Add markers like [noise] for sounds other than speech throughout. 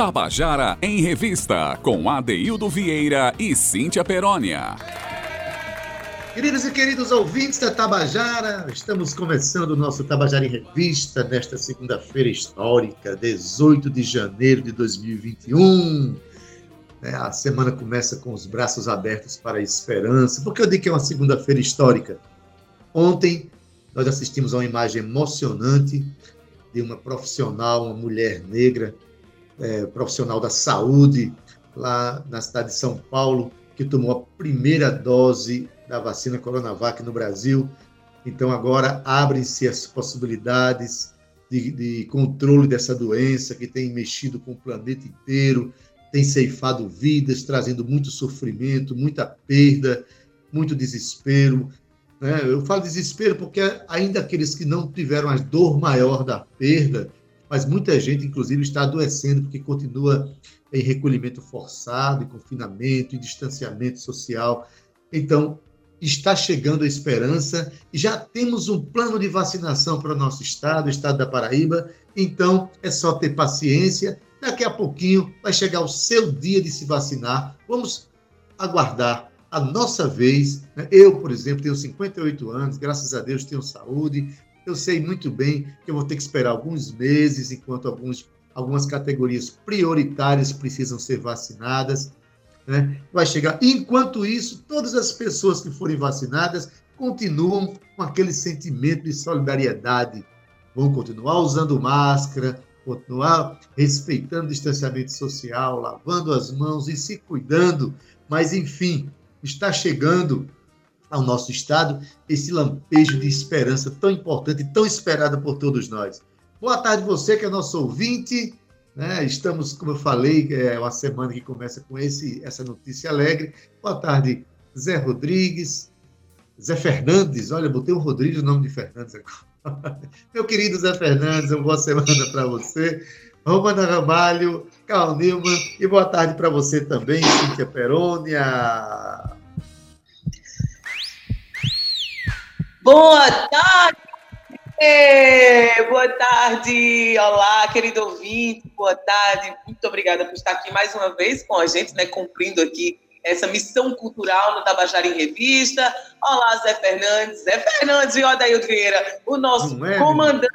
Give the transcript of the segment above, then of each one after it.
Tabajara em Revista, com Adeildo Vieira e Cíntia Perónia. Queridos e queridos ouvintes da Tabajara, estamos começando o nosso Tabajara em Revista nesta segunda-feira histórica, 18 de janeiro de 2021. É, a semana começa com os braços abertos para a esperança. Por que eu digo que é uma segunda-feira histórica? Ontem nós assistimos a uma imagem emocionante de uma profissional, uma mulher negra, é, profissional da saúde, lá na cidade de São Paulo, que tomou a primeira dose da vacina Coronavac no Brasil. Então, agora abrem-se as possibilidades de, de, controle dessa doença que tem mexido com o planeta inteiro, tem ceifado vidas, trazendo muito sofrimento, muita perda, muito desespero. Né? Eu falo desespero porque ainda aqueles que não tiveram a dor maior da perda, mas muita gente, inclusive, está adoecendo porque continua em recolhimento forçado, em confinamento, em distanciamento social. Então, está chegando a esperança já temos um plano de vacinação para o nosso estado, o estado da Paraíba. Então, é só ter paciência. Daqui a pouquinho vai chegar o seu dia de se vacinar. Vamos aguardar a nossa vez. Né? Eu, por exemplo, tenho 58 anos, graças a Deus tenho saúde. Eu sei muito bem que eu vou ter que esperar alguns meses enquanto alguns, algumas categorias prioritárias precisam ser vacinadas né? vai chegar. Enquanto isso, todas as pessoas que forem vacinadas continuam com aquele sentimento de solidariedade, vão continuar usando máscara, continuar respeitando o distanciamento social, lavando as mãos e se cuidando, mas enfim, está chegando ao nosso estado esse lampejo de esperança tão importante tão esperado por todos nós. Boa tarde você que é nosso ouvinte. Né? Estamos, como eu falei, é uma semana que começa com esse, essa notícia alegre. Boa tarde, Zé Rodrigues, Zé Fernandes. Olha, botei o Rodrigues no nome de Fernandes agora. [laughs] Meu querido Zé Fernandes, uma boa semana para você. Romana Ramalho, Carl Nilman, e boa tarde para você também, Cíntia Perônia. Boa tarde, boa tarde, olá, querido ouvinte, boa tarde, muito obrigada por estar aqui mais uma vez com a gente, né, cumprindo aqui essa missão cultural no Tabajara em Revista. Olá, Zé Fernandes, Zé Fernandes e Odaildo Vieira, o nosso é, comandante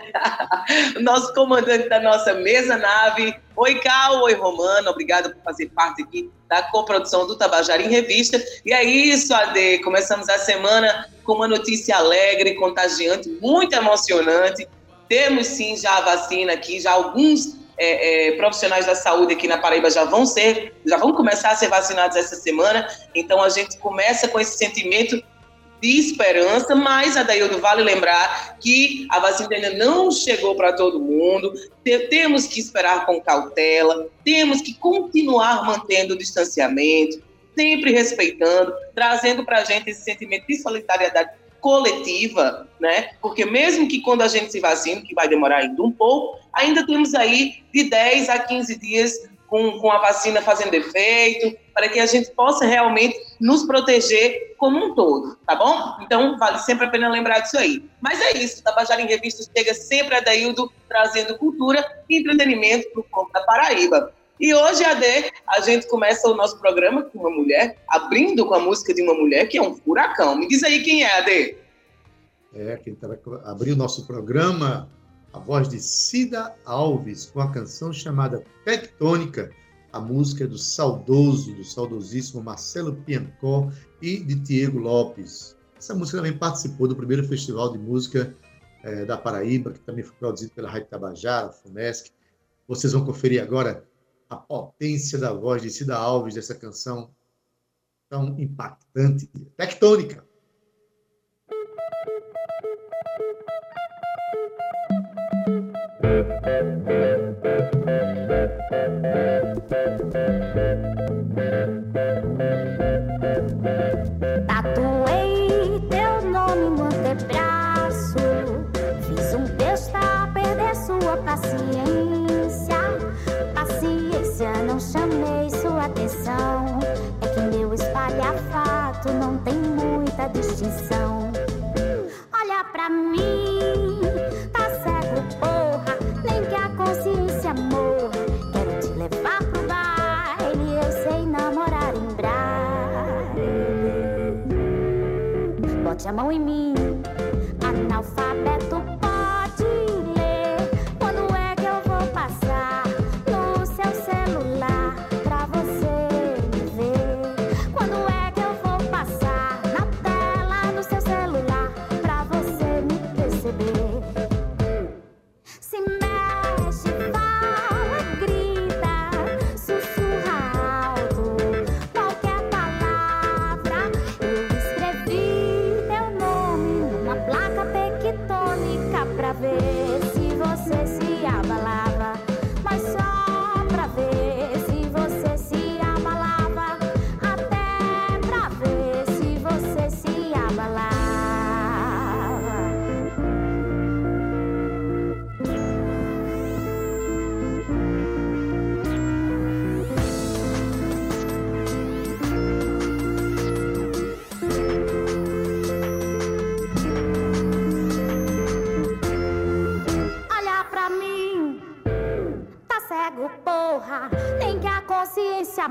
[laughs] nosso comandante da nossa mesa nave. Oi, Cal, oi, Romano, obrigada por fazer parte aqui da coprodução do Tabajara em Revista. E é isso, Ade, começamos a semana com uma notícia alegre, contagiante, muito emocionante. Temos sim já a vacina aqui, já alguns é, é, profissionais da saúde aqui na Paraíba já vão ser, já vão começar a ser vacinados essa semana. Então a gente começa com esse sentimento de esperança, mas, Adaildo, vale lembrar que a vacina ainda não chegou para todo mundo, temos que esperar com cautela, temos que continuar mantendo o distanciamento, sempre respeitando, trazendo para a gente esse sentimento de solidariedade coletiva, né? Porque mesmo que quando a gente se vacina, que vai demorar ainda um pouco, ainda temos aí de 10 a 15 dias com, com a vacina fazendo efeito, para que a gente possa realmente nos proteger como um todo, tá bom? Então, vale sempre a pena lembrar disso aí. Mas é isso, Tabajara em Revista chega sempre a Daildo trazendo cultura e entretenimento para o povo da Paraíba. E hoje, AD, a gente começa o nosso programa com uma mulher, abrindo com a música de uma mulher que é um furacão. Me diz aí quem é, AD. É, quem vai abrir o nosso programa a voz de Cida Alves, com a canção chamada Tectônica, a música do saudoso, do saudosíssimo Marcelo Piancó e de Diego Lopes. Essa música também participou do primeiro festival de música é, da Paraíba, que também foi produzido pela Rádio Tabajara, FUNESC. Vocês vão conferir agora a potência da voz de Cida Alves, dessa canção tão impactante, Tectônica. Tatuei teu nome no antebraço. Fiz um texto a perder sua paciência. Paciência, não chamei sua atenção. É que meu espalhafato não tem muita distinção. Olha pra mim, bote a mão em mim.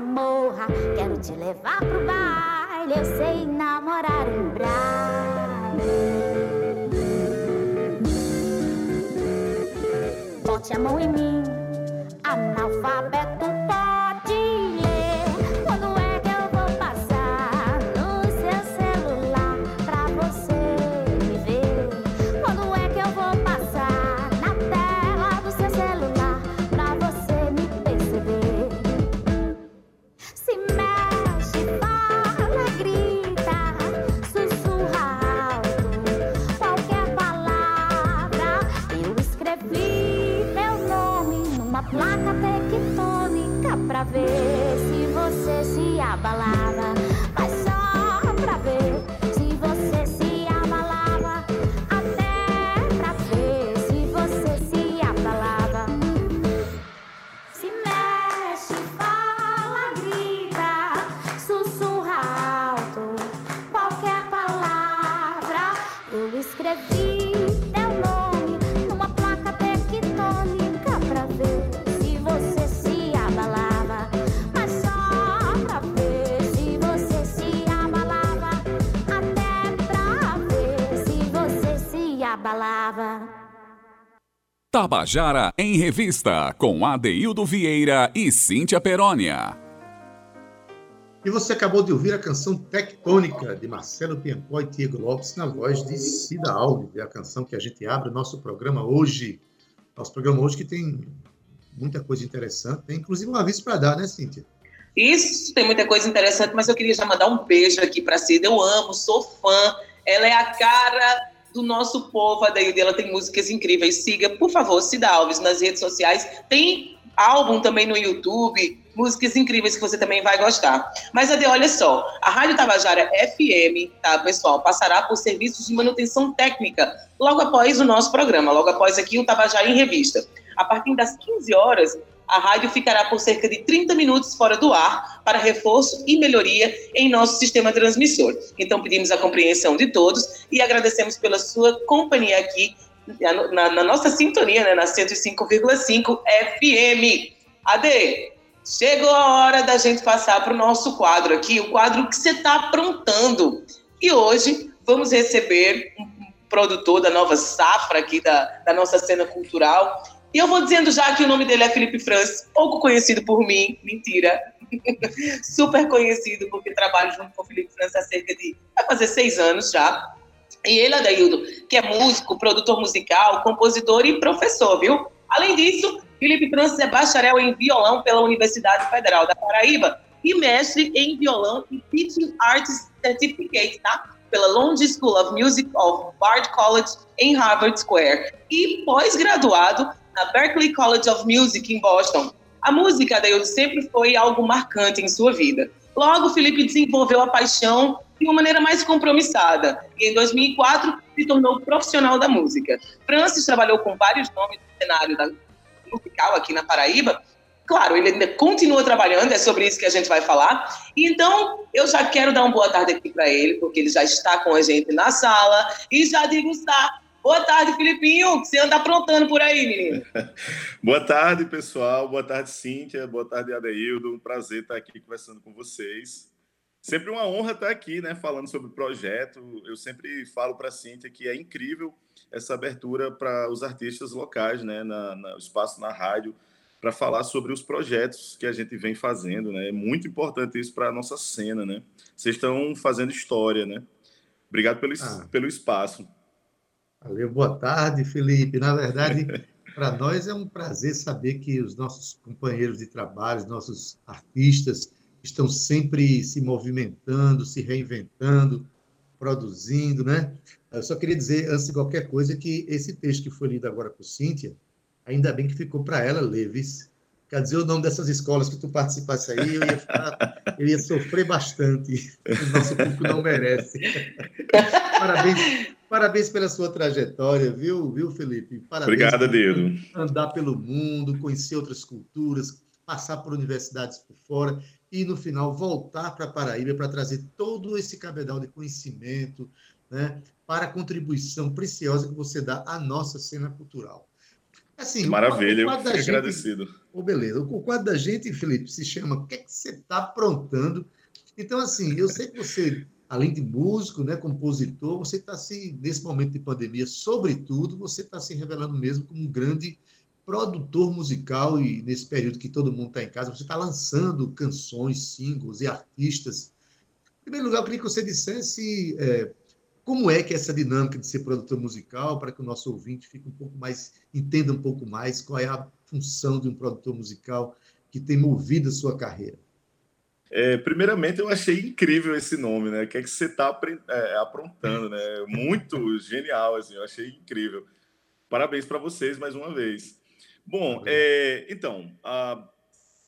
Morra. Quero te levar Tabajara em Revista, com Adeildo Vieira e Cíntia Perónia. E você acabou de ouvir a canção Tectônica, de Marcelo Piancó e Diego Lopes, na voz de Cida Alves. É a canção que a gente abre o nosso programa hoje. Nosso programa hoje que tem muita coisa interessante. Tem inclusive um aviso para dar, né, Cíntia? Isso, tem muita coisa interessante, mas eu queria já mandar um beijo aqui para Cida. Eu amo, sou fã. Ela é a cara do nosso povo, a Daíde. Ela tem músicas incríveis. Siga, por favor, Cida Alves nas redes sociais. Tem álbum também no YouTube, músicas incríveis que você também vai gostar. Mas, Ade, olha só, a Rádio Tabajara FM, tá, pessoal, passará por serviços de manutenção técnica logo após o nosso programa, logo após aqui o Tabajara em Revista. A partir das 15 horas, a rádio ficará por cerca de 30 minutos fora do ar para reforço e melhoria em nosso sistema transmissor. Então, pedimos a compreensão de todos e agradecemos pela sua companhia aqui na, na nossa sintonia, né, na 105,5 FM. Ade, chegou a hora da gente passar para o nosso quadro aqui, o quadro que você está aprontando. E hoje vamos receber um produtor da nova safra aqui da, da nossa cena cultural. E eu vou dizendo já que o nome dele é Felipe Francis, pouco conhecido por mim, mentira. [laughs] Super conhecido, porque trabalho junto com o Felipe Francis há cerca de. vai fazer seis anos já. E ele, Adaildo, que é músico, produtor musical, compositor e professor, viu? Além disso, Felipe Francis é bacharel em violão pela Universidade Federal da Paraíba e mestre em violão e Teaching Arts Certificate, tá? Pela London School of Music of Bard College em Harvard Square. E pós-graduado na Berklee College of Music em Boston. A música, Adaildo, sempre foi algo marcante em sua vida. Logo, Felipe desenvolveu a paixão de uma maneira mais compromissada. E em 2004 se tornou profissional da música. Francis trabalhou com vários nomes do cenário da, musical aqui na Paraíba. Claro, ele ainda continua trabalhando, é sobre isso que a gente vai falar. Então, eu já quero dar uma boa tarde aqui para ele, porque ele já está com a gente na sala. E já digo, está. Boa tarde, Filipinho, que você anda aprontando por aí, menino? [laughs] Boa tarde, pessoal. Boa tarde, Cíntia. Boa tarde, Adeildo. Um prazer estar aqui conversando com vocês. Sempre uma honra estar aqui, né, falando sobre o projeto. Eu sempre falo para a Cíntia que é incrível essa abertura para os artistas locais, né, na, na, espaço na rádio, para falar sobre os projetos que a gente vem fazendo, né? É muito importante isso para a nossa cena, né? Vocês estão fazendo história, né? Obrigado pelo, ah. pelo espaço. Valeu, boa tarde, Felipe. Na verdade, [laughs] para nós é um prazer saber que os nossos companheiros de trabalho, os nossos artistas, estão sempre se movimentando, se reinventando, produzindo, né? Eu só queria dizer, antes de qualquer coisa, que esse texto que foi lido agora por Cíntia, ainda bem que ficou para ela Leves. Quer dizer o nome dessas escolas que tu participasse aí, eu ia, ficar, eu ia sofrer bastante. O nosso público não merece. Parabéns, parabéns pela sua trajetória, viu, viu Felipe? Parabéns Obrigado, Dedo. Andar pelo mundo, conhecer outras culturas, passar por universidades por fora e, no final, voltar para Paraíba para trazer todo esse cabedal de conhecimento né, para a contribuição preciosa que você dá à nossa cena cultural. Assim, Maravilha, eu fico agradecido. Oh, beleza. O quadro da gente, Felipe, se chama O que, é que você está aprontando? Então, assim, eu sei que você, além de músico, né, compositor, você está se, nesse momento de pandemia, sobretudo, você está se revelando mesmo como um grande produtor musical e nesse período que todo mundo está em casa, você está lançando canções, singles e artistas. Em primeiro lugar, eu queria que você dissesse é, como é que é essa dinâmica de ser produtor musical, para que o nosso ouvinte fique um pouco mais, entenda um pouco mais qual é a função de um produtor musical que tem movido a sua carreira. É, primeiramente, eu achei incrível esse nome, né? O que é que você está é, aprontando, né? Muito genial, assim, eu achei incrível. Parabéns para vocês mais uma vez. Bom, é, então, uh,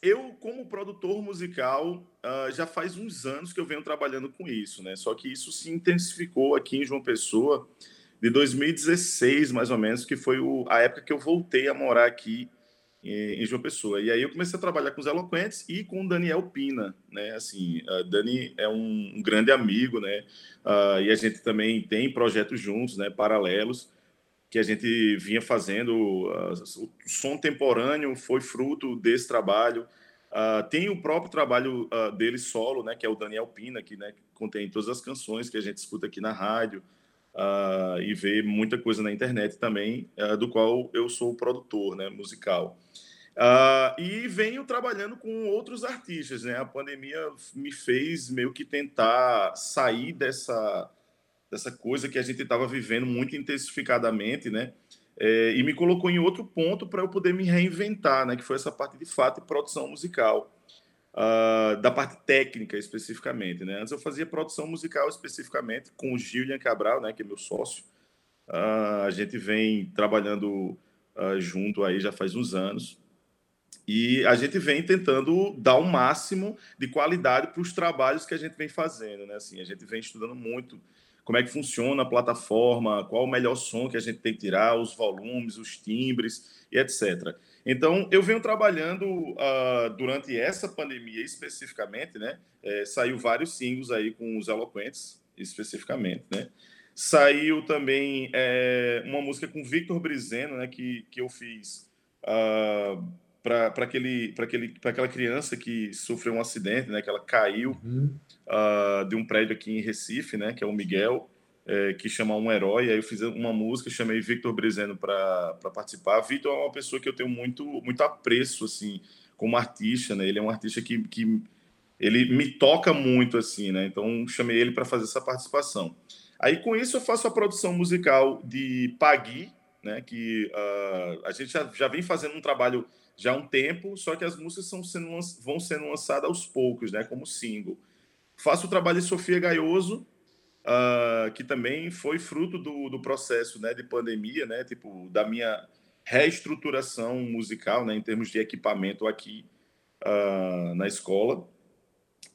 eu, como produtor musical, uh, já faz uns anos que eu venho trabalhando com isso, né? Só que isso se intensificou aqui em João Pessoa de 2016, mais ou menos, que foi o, a época que eu voltei a morar aqui em, em João Pessoa. E aí eu comecei a trabalhar com os Eloquentes e com o Daniel Pina, né? Assim, uh, Dani é um, um grande amigo, né? Uh, e a gente também tem projetos juntos, né? Paralelos que a gente vinha fazendo. Uh, o som temporâneo foi fruto desse trabalho. Uh, tem o próprio trabalho uh, dele solo, né, que é o Daniel Pina, que, né, contém todas as canções que a gente escuta aqui na rádio uh, e vê muita coisa na internet também, do qual eu sou produtor né, musical. e venho trabalhando com outros artistas. Né? A pandemia me fez meio que tentar sair dessa dessa coisa que a gente estava vivendo muito intensificadamente, né? É, e me colocou em outro ponto para eu poder me reinventar, né? Que foi essa parte de fato de produção musical, uh, da parte técnica especificamente, né? Antes eu fazia produção musical especificamente com o Gillian Cabral, né? Que é meu sócio. Uh, a gente vem trabalhando uh, junto aí já faz uns anos. E a gente vem tentando dar o máximo de qualidade para os trabalhos que a gente vem fazendo, né? Assim, a gente vem estudando muito como é que funciona a plataforma, qual o melhor som que a gente tem que tirar, os volumes, os timbres e etc. Então, eu venho trabalhando uh, durante essa pandemia especificamente, né? É, saiu vários singles aí com os Eloquentes, especificamente, né? Saiu também é, uma música com Victor Brizeno, né? Que, que eu fiz uh, para aquele, aquele, aquela criança que sofreu um acidente, né? Que ela caiu uhum. uh, de um prédio aqui em Recife, né? Que é o Miguel, é, que chama Um Herói. Aí eu fiz uma música, chamei Victor Brezeno para participar. Victor é uma pessoa que eu tenho muito, muito apreço, assim, como artista, né? Ele é um artista que, que ele me toca muito, assim, né? Então chamei ele para fazer essa participação. Aí com isso eu faço a produção musical de Pagui, né? Que uh, a gente já, já vem fazendo um trabalho já há um tempo, só que as músicas são sendo, vão sendo lançadas aos poucos, né, como single. Faço o trabalho de Sofia Gaioso, uh, que também foi fruto do, do processo né, de pandemia, né, tipo, da minha reestruturação musical, né, em termos de equipamento aqui uh, na escola.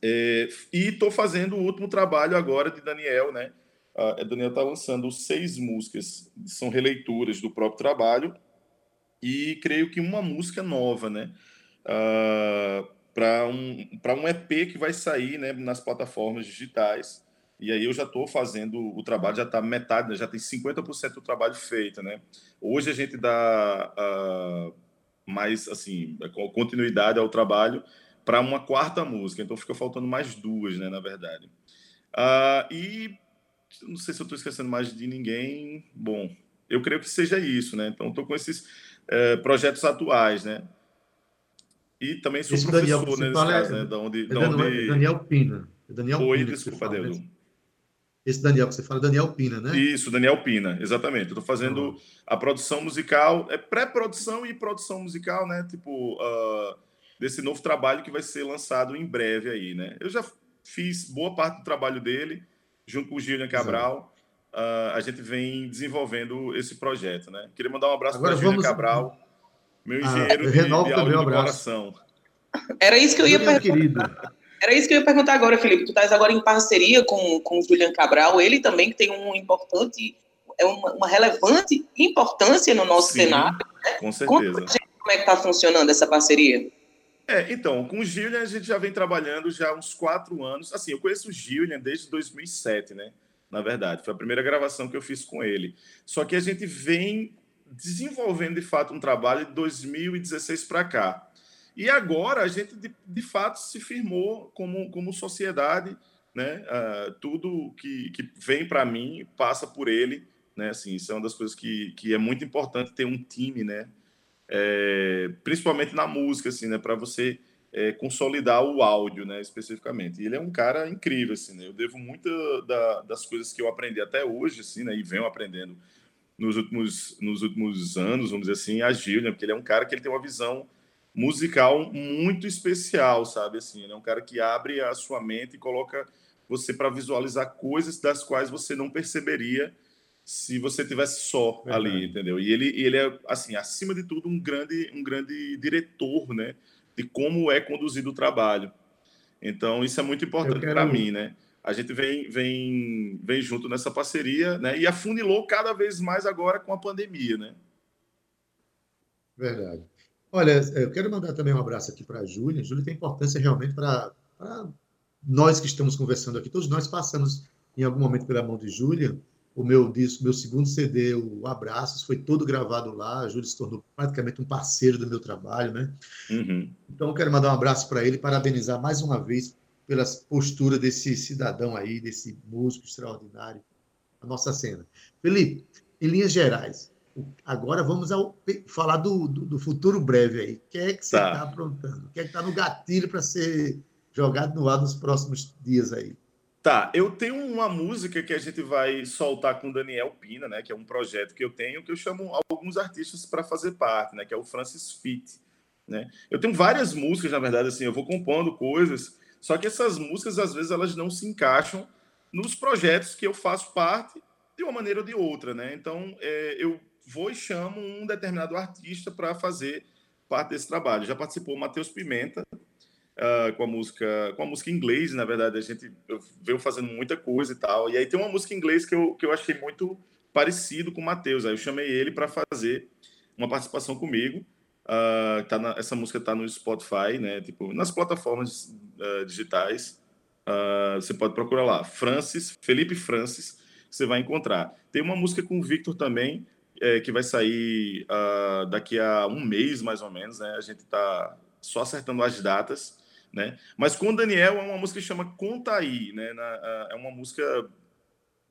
É, e estou fazendo o último trabalho agora de Daniel, né? Uh, Daniel está lançando seis músicas, são releituras do próprio trabalho, e creio que uma música nova, né? Uh, para um, um EP que vai sair né, nas plataformas digitais. E aí eu já estou fazendo o trabalho, já está metade, né, já tem 50% do trabalho feito, né? Hoje a gente dá uh, mais, assim, continuidade ao trabalho para uma quarta música. Então fica faltando mais duas, né, na verdade. Uh, e não sei se eu estou esquecendo mais de ninguém. Bom, eu creio que seja isso, né? Então estou com esses uh, projetos atuais, né? E também sou Esse professor Daniel, fala, caso, é, né? Da onde, é da Daniel, onde... Daniel Pina. É Daniel Oi, Pina desculpa, fala, né? Esse Daniel que você fala, é Daniel Pina, né? Isso, Daniel Pina, exatamente. Estou fazendo a produção musical, é pré-produção e produção musical, né? Tipo, uh, desse novo trabalho que vai ser lançado em breve aí, né? Eu já fiz boa parte do trabalho dele, junto com o Gillian Cabral. Uh, a gente vem desenvolvendo esse projeto, né? Queria mandar um abraço para o Gillian Cabral, meu engenheiro ah, de, de, um de coração. Era isso que eu ia Julian, perguntar. querido. Era isso que eu ia perguntar agora, Felipe. Tu estás agora em parceria com, com o Julian Cabral, ele também que tem um importante, é uma, uma relevante importância no nosso Sim, cenário. Né? Com certeza. Gente como é que está funcionando essa parceria. É, então, com o Gillian a gente já vem trabalhando já há uns quatro anos. Assim, eu conheço o Gillian desde 2007, né? Na verdade, foi a primeira gravação que eu fiz com ele. Só que a gente vem desenvolvendo de fato um trabalho de 2016 para cá. E agora a gente, de, de fato, se firmou como, como sociedade, né? Uh, tudo que, que vem para mim passa por ele, né? Assim, isso é uma das coisas que, que é muito importante ter um time, né? É, principalmente na música, assim, né? Para você é, consolidar o áudio, né? Especificamente. E ele é um cara incrível, assim, né? Eu devo muita da, das coisas que eu aprendi até hoje, assim, né? E venho aprendendo nos últimos, nos últimos anos, vamos dizer assim, a Gillian, porque ele é um cara que ele tem uma visão musical muito especial, sabe? Assim, ele é um cara que abre a sua mente e coloca você para visualizar coisas das quais você não perceberia se você tivesse só Verdade. ali, entendeu? E ele, ele é assim, acima de tudo, um grande, um grande diretor, né? De como é conduzido o trabalho. Então isso é muito importante para mim, né? A gente vem, vem, vem junto nessa parceria, né? E afunilou cada vez mais agora com a pandemia, né? Verdade. Olha, eu quero mandar também um abraço aqui para a Júlia. Júlia tem importância realmente para nós que estamos conversando aqui. Todos nós passamos em algum momento pela mão de Júlia. O meu disco, meu segundo CD, o Abraços, foi todo gravado lá. A Júlia se tornou praticamente um parceiro do meu trabalho, né? Uhum. Então, quero mandar um abraço para ele parabenizar mais uma vez pela postura desse cidadão aí, desse músico extraordinário, a nossa cena. Felipe, em linhas gerais, Agora vamos ao, falar do, do, do, futuro breve aí. O que é que você está tá aprontando? O que é que está no gatilho para ser jogado no ar nos próximos dias aí? Tá, eu tenho uma música que a gente vai soltar com Daniel Pina, né? Que é um projeto que eu tenho, que eu chamo alguns artistas para fazer parte, né? Que é o Francis Fit, né? Eu tenho várias músicas, na verdade, assim, eu vou compondo coisas, só que essas músicas, às vezes, elas não se encaixam nos projetos que eu faço parte de uma maneira ou de outra, né? Então, é, eu vou e chamo um determinado artista para fazer parte desse trabalho. Já participou o Matheus Pimenta uh, com a música com a música em inglês, na verdade a gente veio fazendo muita coisa e tal. E aí tem uma música em inglês que eu, que eu achei muito parecido com o Matheus. Aí eu chamei ele para fazer uma participação comigo. Uh, tá na, essa música está no Spotify, né? Tipo nas plataformas uh, digitais. você pode procurar lá, Francis, Felipe Francis, você vai encontrar. Tem uma música com o Victor também, é, que vai sair uh, daqui a um mês, mais ou menos, né? A gente está só acertando as datas, né? Mas com Daniel é uma música que chama Conta Aí, né? Na, uh, é uma música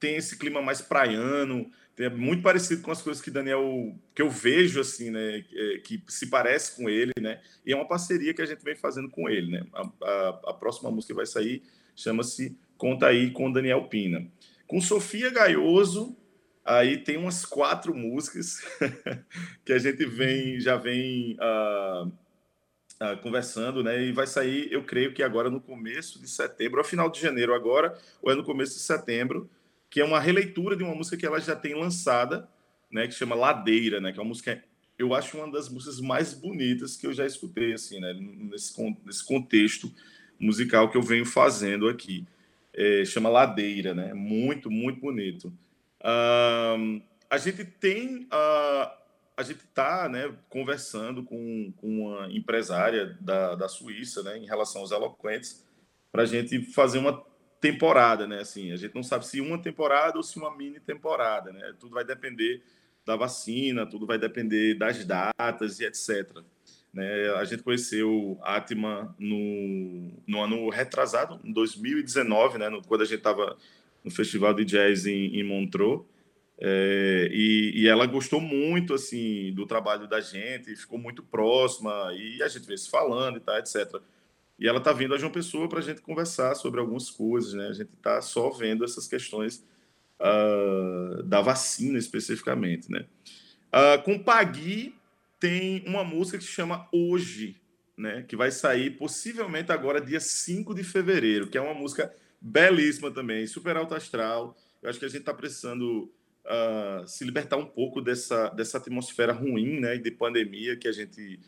tem esse clima mais praiano, é muito parecido com as coisas que Daniel que eu vejo assim, né? É, que se parece com ele, né? E é uma parceria que a gente vem fazendo com ele, né? A, a, a próxima música que vai sair chama-se Conta Aí com Daniel Pina. Com Sofia Gaioso Aí tem umas quatro músicas [laughs] que a gente vem, já vem uh, conversando, né? E vai sair, eu creio que agora no começo de setembro, ao final de janeiro agora, ou é no começo de setembro, que é uma releitura de uma música que ela já tem lançada, né? Que chama Ladeira, né? Que é uma música, eu acho uma das músicas mais bonitas que eu já escutei, assim, né? Nesse, nesse contexto musical que eu venho fazendo aqui. É, chama Ladeira, né? Muito, muito bonito. Uh, a gente tem. Uh, a gente está né, conversando com, com uma empresária da, da Suíça né, em relação aos eloquentes para a gente fazer uma temporada, né? Assim, a gente não sabe se uma temporada ou se uma mini temporada, né? Tudo vai depender da vacina, tudo vai depender das datas e etc. Né? A gente conheceu Atma no, no ano retrasado, em 2019, né? no, quando a gente estava no Festival de Jazz em, em Montreux. É, e, e, ela gostou muito assim do trabalho da gente, ficou muito próxima e a gente veio se falando e tal, etc. E ela está vindo a João Pessoa para a gente conversar sobre algumas coisas, né? A gente está só vendo essas questões uh, da vacina especificamente, né? Uh, com Pagui tem uma música que se chama Hoje, né? Que vai sair possivelmente agora dia 5 de fevereiro, que é uma música belíssima também, super alto astral. Eu acho que a gente está precisando uh, se libertar um pouco dessa, dessa atmosfera ruim, né, de pandemia que a gente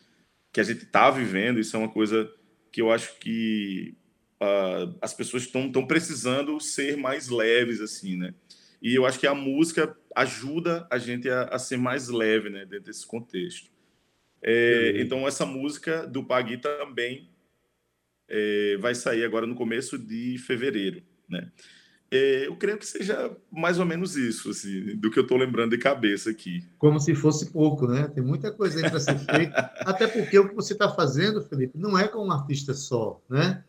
que a gente está vivendo. Isso é uma coisa que eu acho que uh, as pessoas estão precisando ser mais leves, assim, né? E eu acho que a música ajuda a gente a, a ser mais leve, né, dentro desse contexto. É, uhum. Então, essa música do Pagui também é, vai sair agora no começo de fevereiro, né? É, eu creio que seja mais ou menos isso, assim, do que eu estou lembrando de cabeça aqui. Como se fosse pouco, né? Tem muita coisa aí para ser [laughs] feita. Até porque o que você está fazendo, Felipe, não é com um artista só, né?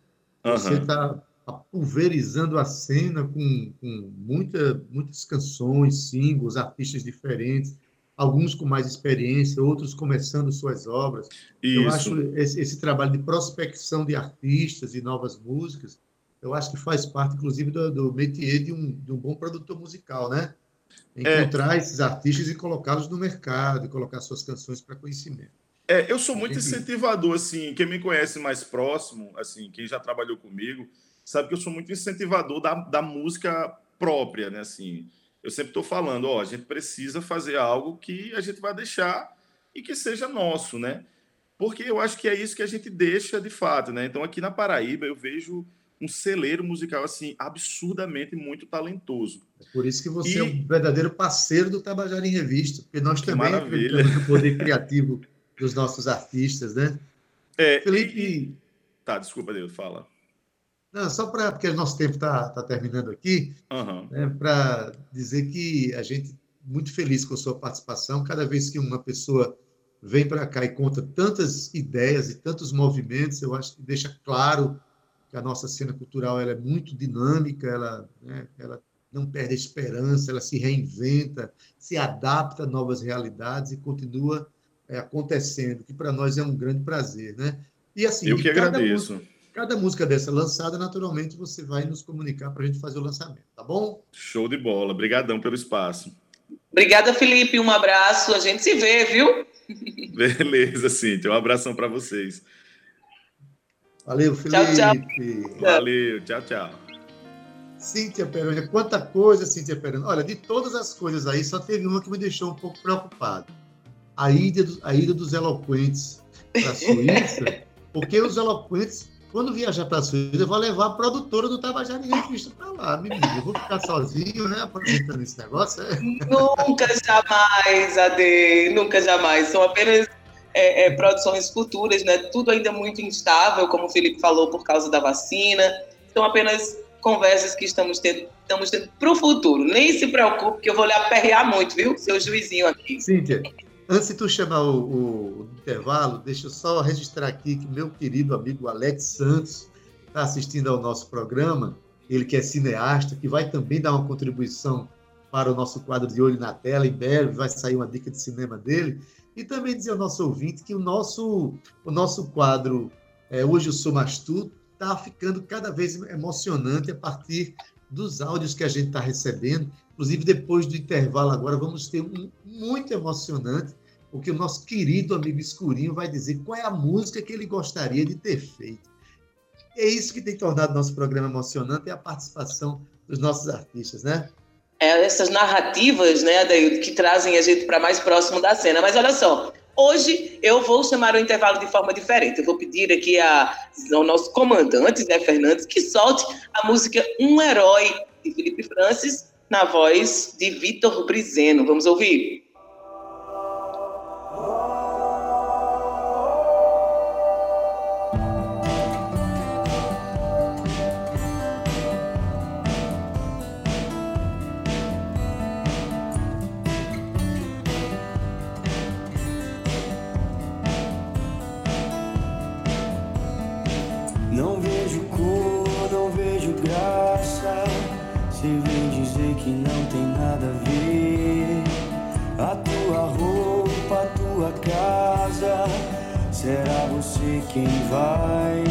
Você está uhum. pulverizando a cena com, com muita, muitas canções, símbolos, artistas diferentes, alguns com mais experiência, outros começando suas obras. Isso. Eu acho esse, esse trabalho de prospecção de artistas e novas músicas eu acho que faz parte, inclusive, do, do métier de um, de um bom produtor musical, né? Encontrar é. esses artistas e colocá-los no mercado, e colocar suas canções para conhecimento. É, eu sou muito incentivador, assim, quem me conhece mais próximo, assim, quem já trabalhou comigo, sabe que eu sou muito incentivador da, da música própria, né, assim, eu sempre estou falando, ó, a gente precisa fazer algo que a gente vai deixar e que seja nosso, né, porque eu acho que é isso que a gente deixa de fato, né, então aqui na Paraíba eu vejo um celeiro musical assim absurdamente muito talentoso. É por isso que você e... é um verdadeiro parceiro do Tabajara em Revista, porque nós que também acreditamos no poder criativo dos nossos artistas, né? É, Felipe... E... Tá, desculpa, Deus, fala. Não, só para porque o nosso tempo está tá terminando aqui, uhum. né, para dizer que a gente muito feliz com a sua participação. Cada vez que uma pessoa vem para cá e conta tantas ideias e tantos movimentos, eu acho que deixa claro que a nossa cena cultural ela é muito dinâmica, ela, né, ela não perde a esperança, ela se reinventa, se adapta a novas realidades e continua é, acontecendo, que para nós é um grande prazer, né? E assim, eu que agradeço. Música, cada música dessa lançada, naturalmente, você vai nos comunicar para a gente fazer o lançamento, tá bom? Show de bola. Obrigadão pelo espaço. Obrigada, Felipe. Um abraço. A gente se vê, viu? Beleza, Cíntia. Um abração para vocês. Valeu, Felipe. Tchau, tchau. Valeu, tchau, tchau. Cíntia Peroni, quanta coisa, Cíntia Peroni. Olha, de todas as coisas aí, só teve uma que me deixou um pouco preocupado. A ida, do, a ida dos eloquentes para a Suíça, [laughs] porque os eloquentes, quando viajar para a Suíça, eu vou levar a produtora do Tabajara em Revista para lá, menino. Eu vou ficar sozinho, né, apresentando esse negócio. É? Nunca jamais, Ade, nunca jamais. São apenas é, é, produções futuras, né? Tudo ainda muito instável, como o Felipe falou, por causa da vacina. São apenas conversas que estamos tendo, estamos tendo para o futuro. Nem se preocupe, que eu vou lhe aperrear muito, viu? Seu juizinho aqui. Cíntia, antes de tu chamar o, o intervalo, deixa eu só registrar aqui que meu querido amigo Alex Santos está assistindo ao nosso programa. Ele que é cineasta, que vai também dar uma contribuição para o nosso quadro de Olho na Tela. Em breve vai sair uma dica de cinema dele. E também dizer ao nosso ouvinte que o nosso, o nosso quadro é, Hoje Eu Sou Mais Tu está ficando cada vez emocionante a partir dos áudios que a gente está recebendo. Inclusive, depois do intervalo agora, vamos ter um muito emocionante, porque o nosso querido amigo Escurinho vai dizer qual é a música que ele gostaria de ter feito. É isso que tem tornado nosso programa emocionante, é a participação dos nossos artistas, né? É, essas narrativas, né, que trazem a gente para mais próximo da cena. Mas olha só, hoje eu vou chamar o intervalo de forma diferente. Eu vou pedir aqui a, ao nosso comandante, Zé Fernandes, que solte a música Um Herói, de Felipe Francis, na voz de Vitor Brizeno. Vamos ouvir? Quem vai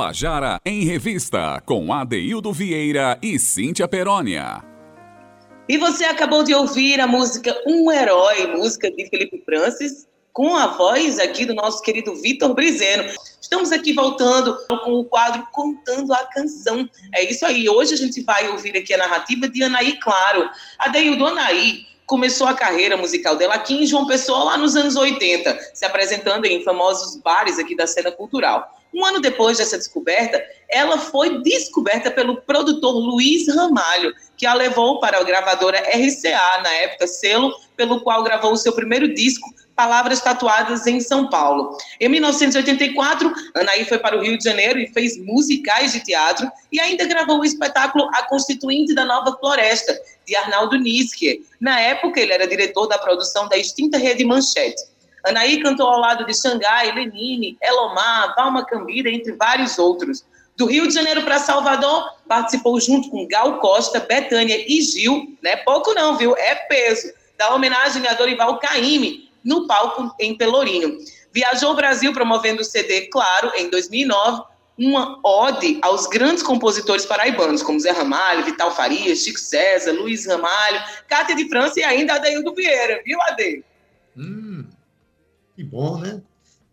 Tabajara em Revista, com Adeildo Vieira e Cíntia Perónia. E você acabou de ouvir a música Um Herói, música de Felipe Francis, com a voz aqui do nosso querido Vitor Brizeno. Estamos aqui voltando com o quadro Contando a Canção. É isso aí. Hoje a gente vai ouvir aqui a narrativa de Anaí Claro. A Deildo Anaí começou a carreira musical dela aqui em João Pessoa lá nos anos 80, se apresentando em famosos bares aqui da cena cultural. Um ano depois dessa descoberta, ela foi descoberta pelo produtor Luiz Ramalho, que a levou para a gravadora RCA, na época selo pelo qual gravou o seu primeiro disco, Palavras Tatuadas em São Paulo. Em 1984, Anaí foi para o Rio de Janeiro e fez musicais de teatro e ainda gravou o espetáculo A Constituinte da Nova Floresta, de Arnaldo Nisker. Na época, ele era diretor da produção da extinta Rede Manchete. Anaí cantou ao lado de Xangai, Lenine, Elomar, Valma Cambira, entre vários outros. Do Rio de Janeiro para Salvador, participou junto com Gal Costa, Betânia e Gil, não é pouco não, viu? É peso, da homenagem a Dorival Caymmi, no palco em Pelourinho. Viajou o Brasil promovendo o CD Claro, em 2009, uma ode aos grandes compositores paraibanos, como Zé Ramalho, Vital Farias, Chico César, Luiz Ramalho, Cátia de França e ainda Adeildo Vieira, viu, Ade? Hum, que bom, né?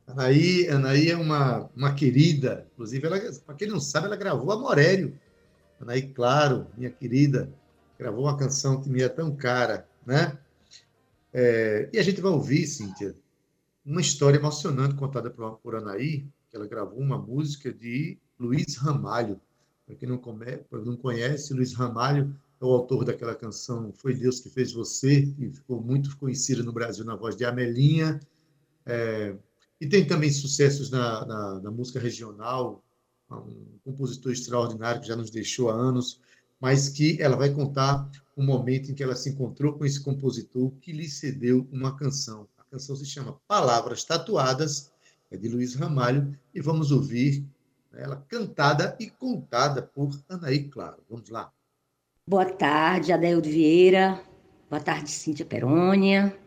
Anaí, Anaí é uma, uma querida, inclusive, para quem não sabe, ela gravou a Morélio. Anaí, claro, minha querida, gravou uma canção que me é tão cara, né? É, e a gente vai ouvir, Cíntia, uma história emocionante contada por, por Anaí, que ela gravou uma música de Luiz Ramalho. Para quem não, come, não conhece, Luiz Ramalho é o autor daquela canção Foi Deus que Fez Você, que ficou muito conhecida no Brasil na voz de Amelinha. É, e tem também sucessos na, na, na música regional, um compositor extraordinário que já nos deixou há anos, mas que ela vai contar um momento em que ela se encontrou com esse compositor que lhe cedeu uma canção. A canção se chama Palavras Tatuadas, é de Luiz Ramalho, e vamos ouvir ela cantada e contada por Anaí Claro. Vamos lá. Boa tarde, Adeildo Vieira. Boa tarde, Cíntia Perônia.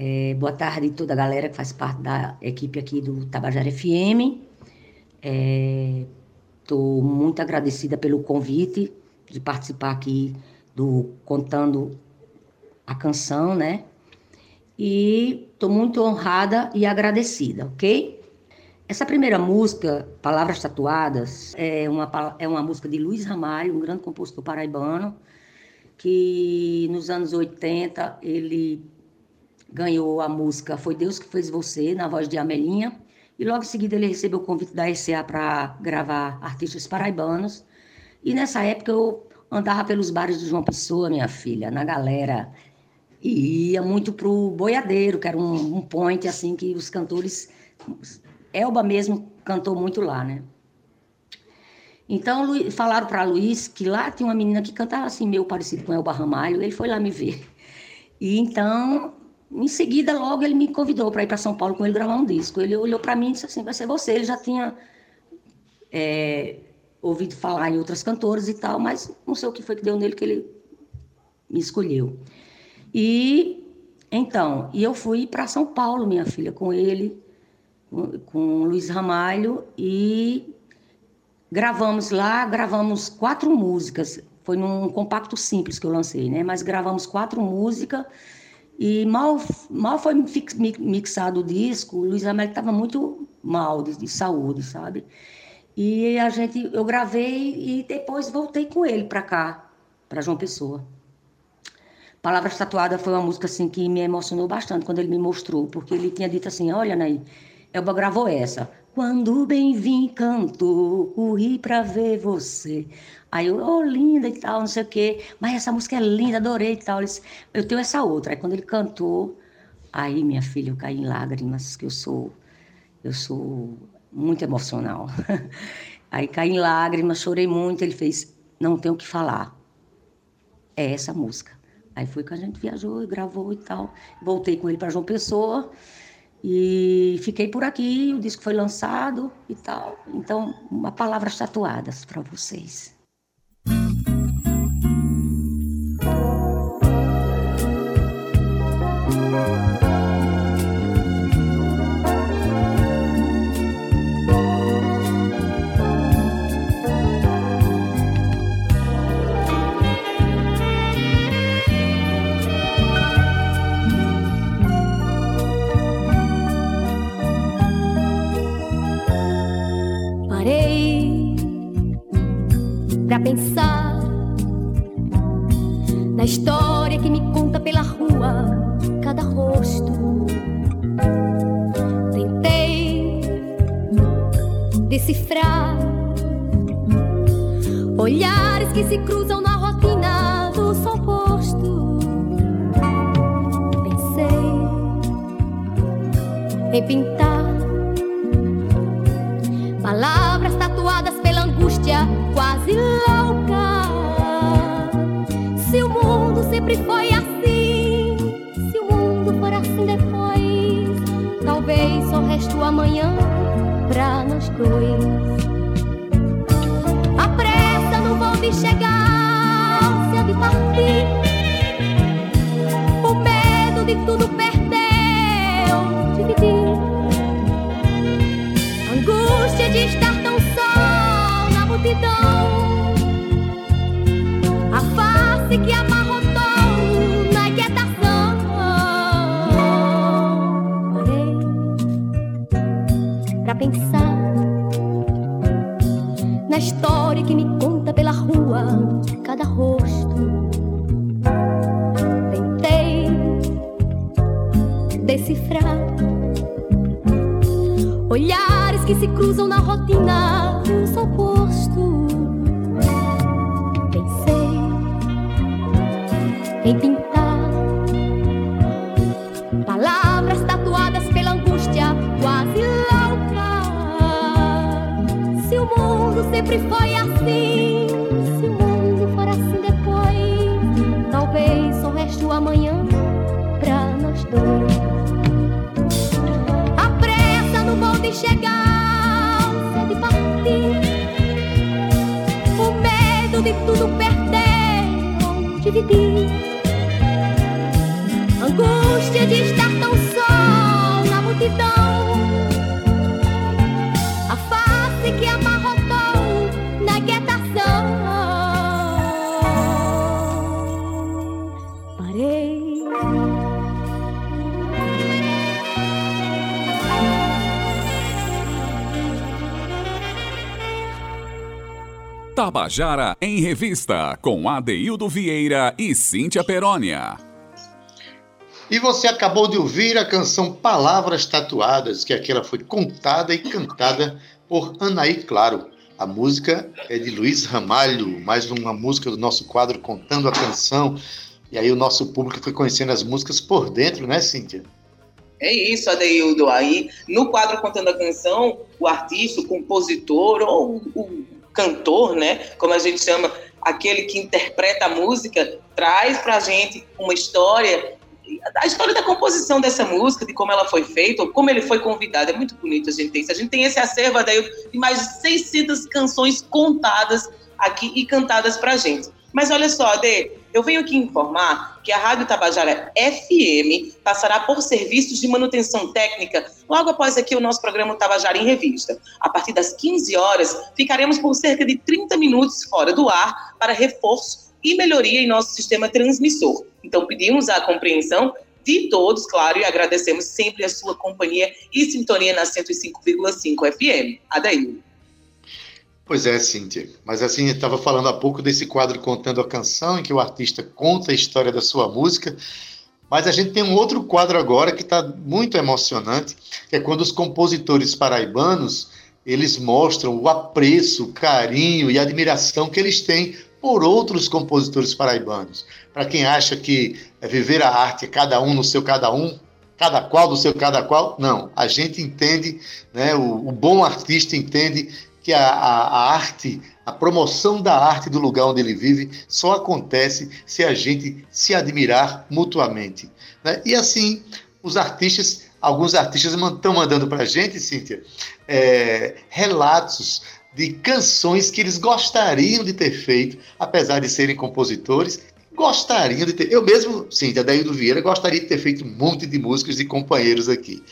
É, boa tarde a toda a galera que faz parte da equipe aqui do Tabajara FM. Estou é, muito agradecida pelo convite de participar aqui do Contando a Canção, né? E estou muito honrada e agradecida, ok? Essa primeira música, Palavras Tatuadas, é uma, é uma música de Luiz Ramalho, um grande compositor paraibano, que nos anos 80 ele ganhou a música Foi Deus que Fez Você, na voz de Amelinha, e logo em seguida ele recebeu o convite da ECA para gravar artistas paraibanos, e nessa época eu andava pelos bares de João Pessoa, minha filha, na galera, e ia muito pro Boiadeiro, que era um, um point, assim, que os cantores... Elba mesmo cantou muito lá, né? Então, falaram para Luiz que lá tinha uma menina que cantava assim, meio parecido com Elba Ramalho, ele foi lá me ver. E então, em seguida, logo ele me convidou para ir para São Paulo com ele gravar um disco. Ele olhou para mim e disse assim: vai ser você. Ele já tinha é, ouvido falar em outras cantoras e tal, mas não sei o que foi que deu nele que ele me escolheu. E então, e eu fui para São Paulo, minha filha, com ele, com, com Luiz Ramalho, e gravamos lá, gravamos quatro músicas. Foi num compacto simples que eu lancei, né? Mas gravamos quatro músicas e mal, mal foi mixado o disco, o Luiz Ramalho estava muito mal de, de saúde, sabe? E a gente, eu gravei e depois voltei com ele para cá, para João Pessoa. Palavras Tatuadas foi uma música assim que me emocionou bastante quando ele me mostrou, porque ele tinha dito assim: Olha, Naí, Elba gravou essa. Quando bem vim cantou, corri para ver você. Aí eu, oh, linda e tal, não sei o quê. Mas essa música é linda, adorei e tal. Eu tenho essa outra. Aí quando ele cantou, aí minha filha, eu caí em lágrimas, que eu sou, eu sou muito emocional. [laughs] Aí caí em lágrimas, chorei muito. Ele fez, não tenho o que falar. É essa música. Aí foi que a gente viajou e gravou e tal. Voltei com ele para João Pessoa e fiquei por aqui. O disco foi lançado e tal. Então, uma palavras tatuadas para vocês. Tabajara em Revista, com Adeildo Vieira e Cíntia Perónia. E você acabou de ouvir a canção Palavras Tatuadas, que aquela foi contada e cantada por Anaí Claro. A música é de Luiz Ramalho, mais uma música do nosso quadro Contando a Canção. E aí o nosso público foi conhecendo as músicas por dentro, né, Cíntia? É isso, Adeildo. Aí, no quadro Contando a Canção, o artista, o compositor ou o cantor, né, como a gente chama, aquele que interpreta a música, traz pra gente uma história, a história da composição dessa música, de como ela foi feita, ou como ele foi convidado. É muito bonito a gente ter isso. A gente tem esse acervo, Adeildo, de mais de 600 canções contadas aqui e cantadas pra gente. Mas olha só, Ade, eu venho aqui informar que a Rádio Tabajara FM passará por serviços de manutenção técnica logo após aqui o nosso programa Tabajara em Revista. A partir das 15 horas, ficaremos por cerca de 30 minutos fora do ar para reforço e melhoria em nosso sistema transmissor. Então, pedimos a compreensão de todos, claro, e agradecemos sempre a sua companhia e sintonia na 105,5 FM. Adail. Pois é, Cíntia. Mas assim, estava falando há pouco desse quadro Contando a Canção, em que o artista conta a história da sua música. Mas a gente tem um outro quadro agora que está muito emocionante, que é quando os compositores paraibanos eles mostram o apreço, o carinho e a admiração que eles têm por outros compositores paraibanos. Para quem acha que viver a arte é cada um no seu cada um, cada qual no seu cada qual, não. A gente entende, né, o, o bom artista entende que a, a, a, arte, a promoção da arte do lugar onde ele vive, só acontece se a gente se admirar mutuamente. Né? E assim, os artistas, alguns artistas estão mandando para a gente, Cíntia, é, relatos de canções que eles gostariam de ter feito, apesar de serem compositores, gostariam de ter. Eu mesmo, Cíntia, daí do Vieira, gostaria de ter feito um monte de músicas de companheiros aqui.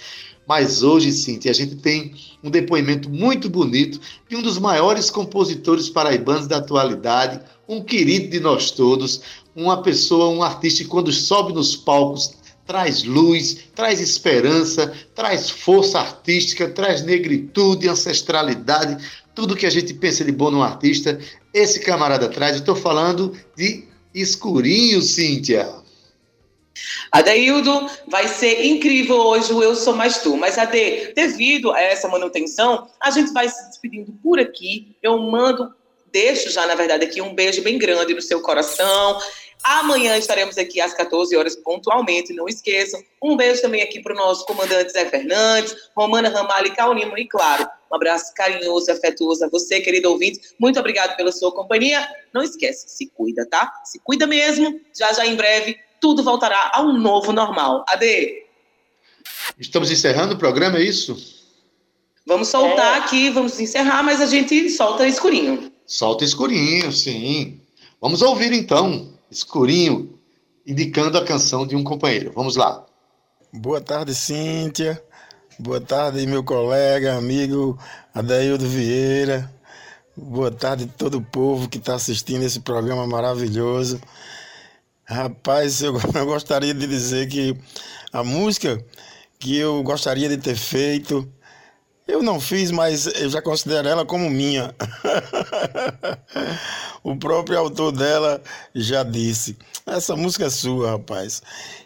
Mas hoje, Cíntia, a gente tem um depoimento muito bonito de um dos maiores compositores paraibanos da atualidade, um querido de nós todos, uma pessoa, um artista que quando sobe nos palcos traz luz, traz esperança, traz força artística, traz negritude, ancestralidade, tudo que a gente pensa de bom num artista, esse camarada traz. Eu estou falando de Escurinho, Cíntia. Adaildo, vai ser incrível hoje o Eu Sou Mais Tu. Mas, Ade, devido a essa manutenção, a gente vai se despedindo por aqui. Eu mando, deixo já, na verdade, aqui um beijo bem grande no seu coração. Amanhã estaremos aqui às 14 horas pontualmente, não esqueçam. Um beijo também aqui para o nosso comandante Zé Fernandes, Romana Ramalho e Caunimo, e claro, um abraço carinhoso e afetuoso a você, querido ouvinte. Muito obrigado pela sua companhia. Não esquece, se cuida, tá? Se cuida mesmo. Já já em breve tudo voltará ao novo normal. Ade. Estamos encerrando o programa, é isso? Vamos soltar é. aqui, vamos encerrar, mas a gente solta escurinho. Solta escurinho, sim. Vamos ouvir então, escurinho, indicando a canção de um companheiro. Vamos lá. Boa tarde, Cíntia. Boa tarde, meu colega, amigo Adaildo Vieira. Boa tarde todo o povo que está assistindo esse programa maravilhoso. Rapaz, eu, [laughs] eu gostaria de dizer que a música que eu gostaria de ter feito, eu não fiz, mas eu já considero ela como minha. [laughs] o próprio autor dela já disse: essa música é sua, rapaz.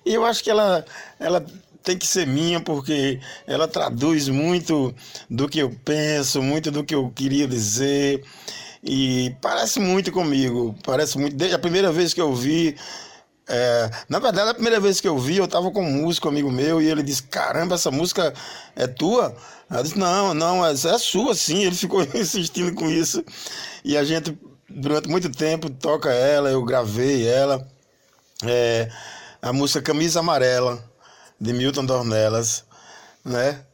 E eu acho que ela, ela tem que ser minha porque ela traduz muito do que eu penso, muito do que eu queria dizer. E parece muito comigo, parece muito. Desde a primeira vez que eu vi, É, na verdade, a primeira vez que eu vi, eu tava com um músico amigo meu e ele disse: Caramba, essa música é tua? Eu disse: Não, não, essa é sua sim. Ele ficou [laughs] insistindo com isso. E a gente, durante muito tempo, toca ela, eu gravei ela. É, a música Camisa Amarela, de Milton Dornelas, né?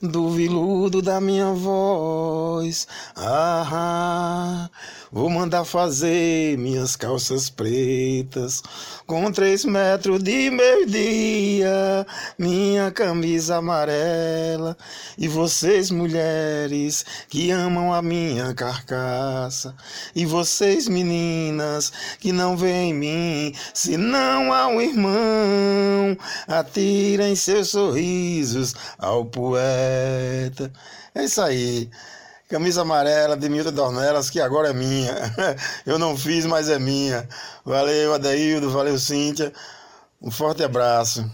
Do viludo da minha voz, ah, vou mandar fazer minhas calças pretas com três metros de meio-dia, minha camisa amarela. E vocês, mulheres, que amam a minha carcaça, e vocês, meninas, que não veem em mim, se não há um irmão, atirem seus sorrisos ao poeta. É isso aí. Camisa amarela de Milton Dornelas, que agora é minha. [laughs] Eu não fiz, mas é minha. Valeu, Adaildo, valeu, Cíntia. Um forte abraço.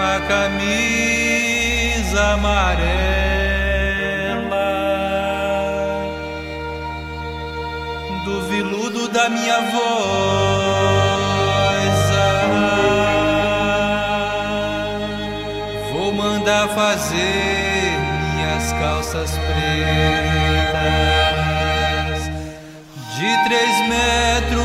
Uma camisa amarela. do viludo da minha voz. Ah, vou mandar fazer minhas calças pretas de três metros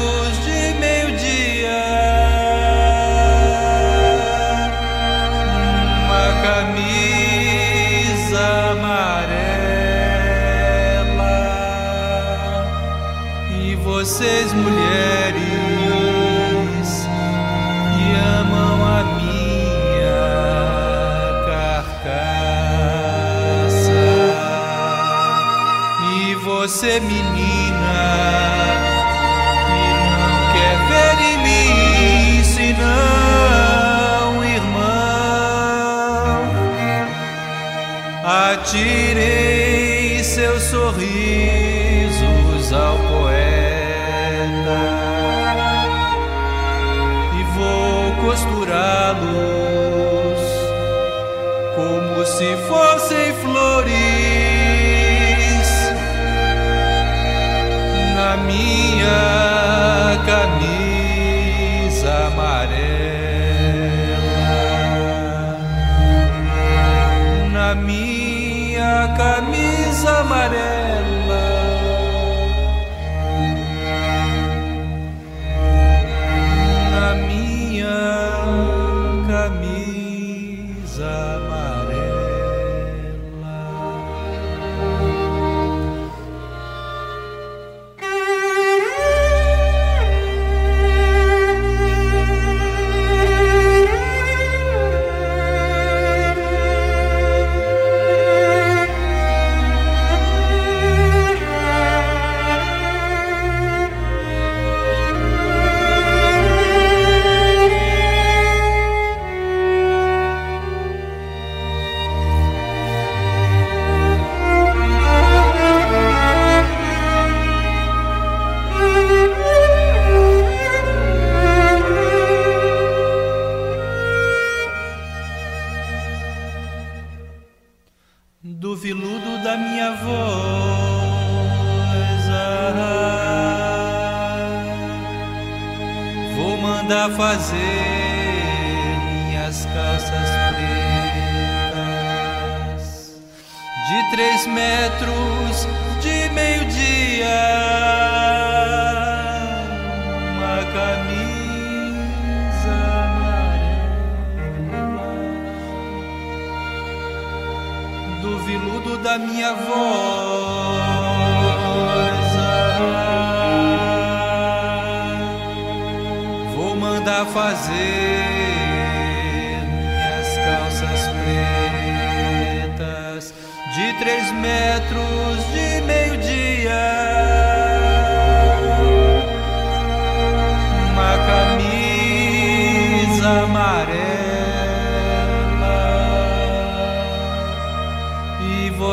vocês mulheres que amam a minha carcaça. E você menina que não quer ver em mim senão irmão. Atirei minha camisa amarela na minha camisa amarela. Da minha voz. Vou mandar fazer minhas calças pretas de três metros de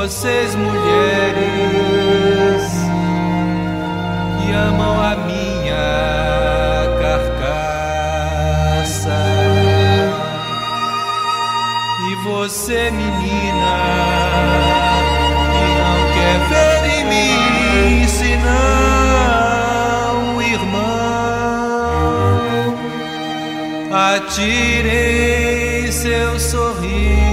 vocês, mulheres, que amam a minha carcaça. E você, menina, que não quer ver em mim, senão irmão. Atirei seus sorrisos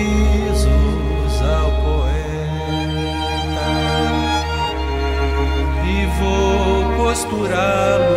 costurá-los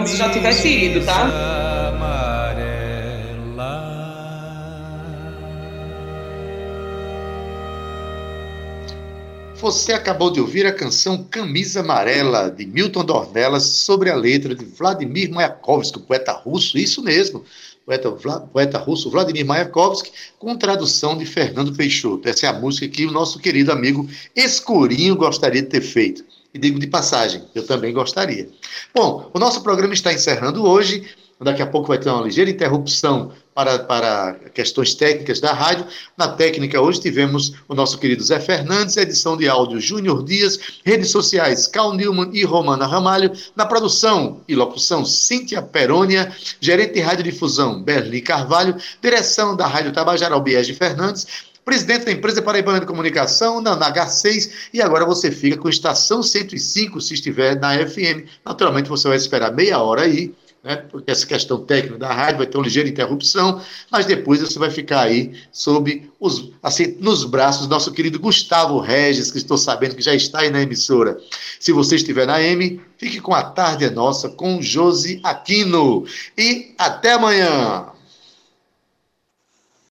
como se já tivesse ido, tá? Você acabou de ouvir a canção Camisa Amarela, de Milton Dornelas, sobre a letra de Vladimir Mayakovsky, poeta russo, isso mesmo, poeta, Vla- poeta russo Vladimir Mayakovsky, com tradução de Fernando Peixoto. Essa é a música que o nosso querido amigo Escurinho gostaria de ter feito. E digo de passagem, eu também gostaria. Bom, o nosso programa está encerrando hoje. Daqui a pouco vai ter uma ligeira interrupção para, para questões técnicas da rádio. Na técnica, hoje tivemos o nosso querido Zé Fernandes, edição de áudio Júnior Dias, redes sociais Cal Newman e Romana Ramalho, na produção e locução Cíntia Perônia, gerente de radiodifusão Berli Carvalho, direção da Rádio Tabajara Albiege Fernandes, presidente da empresa Paraibana de Comunicação, na, na H6, e agora você fica com Estação 105, se estiver na FM. Naturalmente, você vai esperar meia hora aí, né, porque essa questão técnica da rádio vai ter uma ligeira interrupção, mas depois você vai ficar aí sob os, assim, nos braços do nosso querido Gustavo Regis, que estou sabendo que já está aí na emissora. Se você estiver na M, fique com a tarde nossa com Josi Aquino. E até amanhã!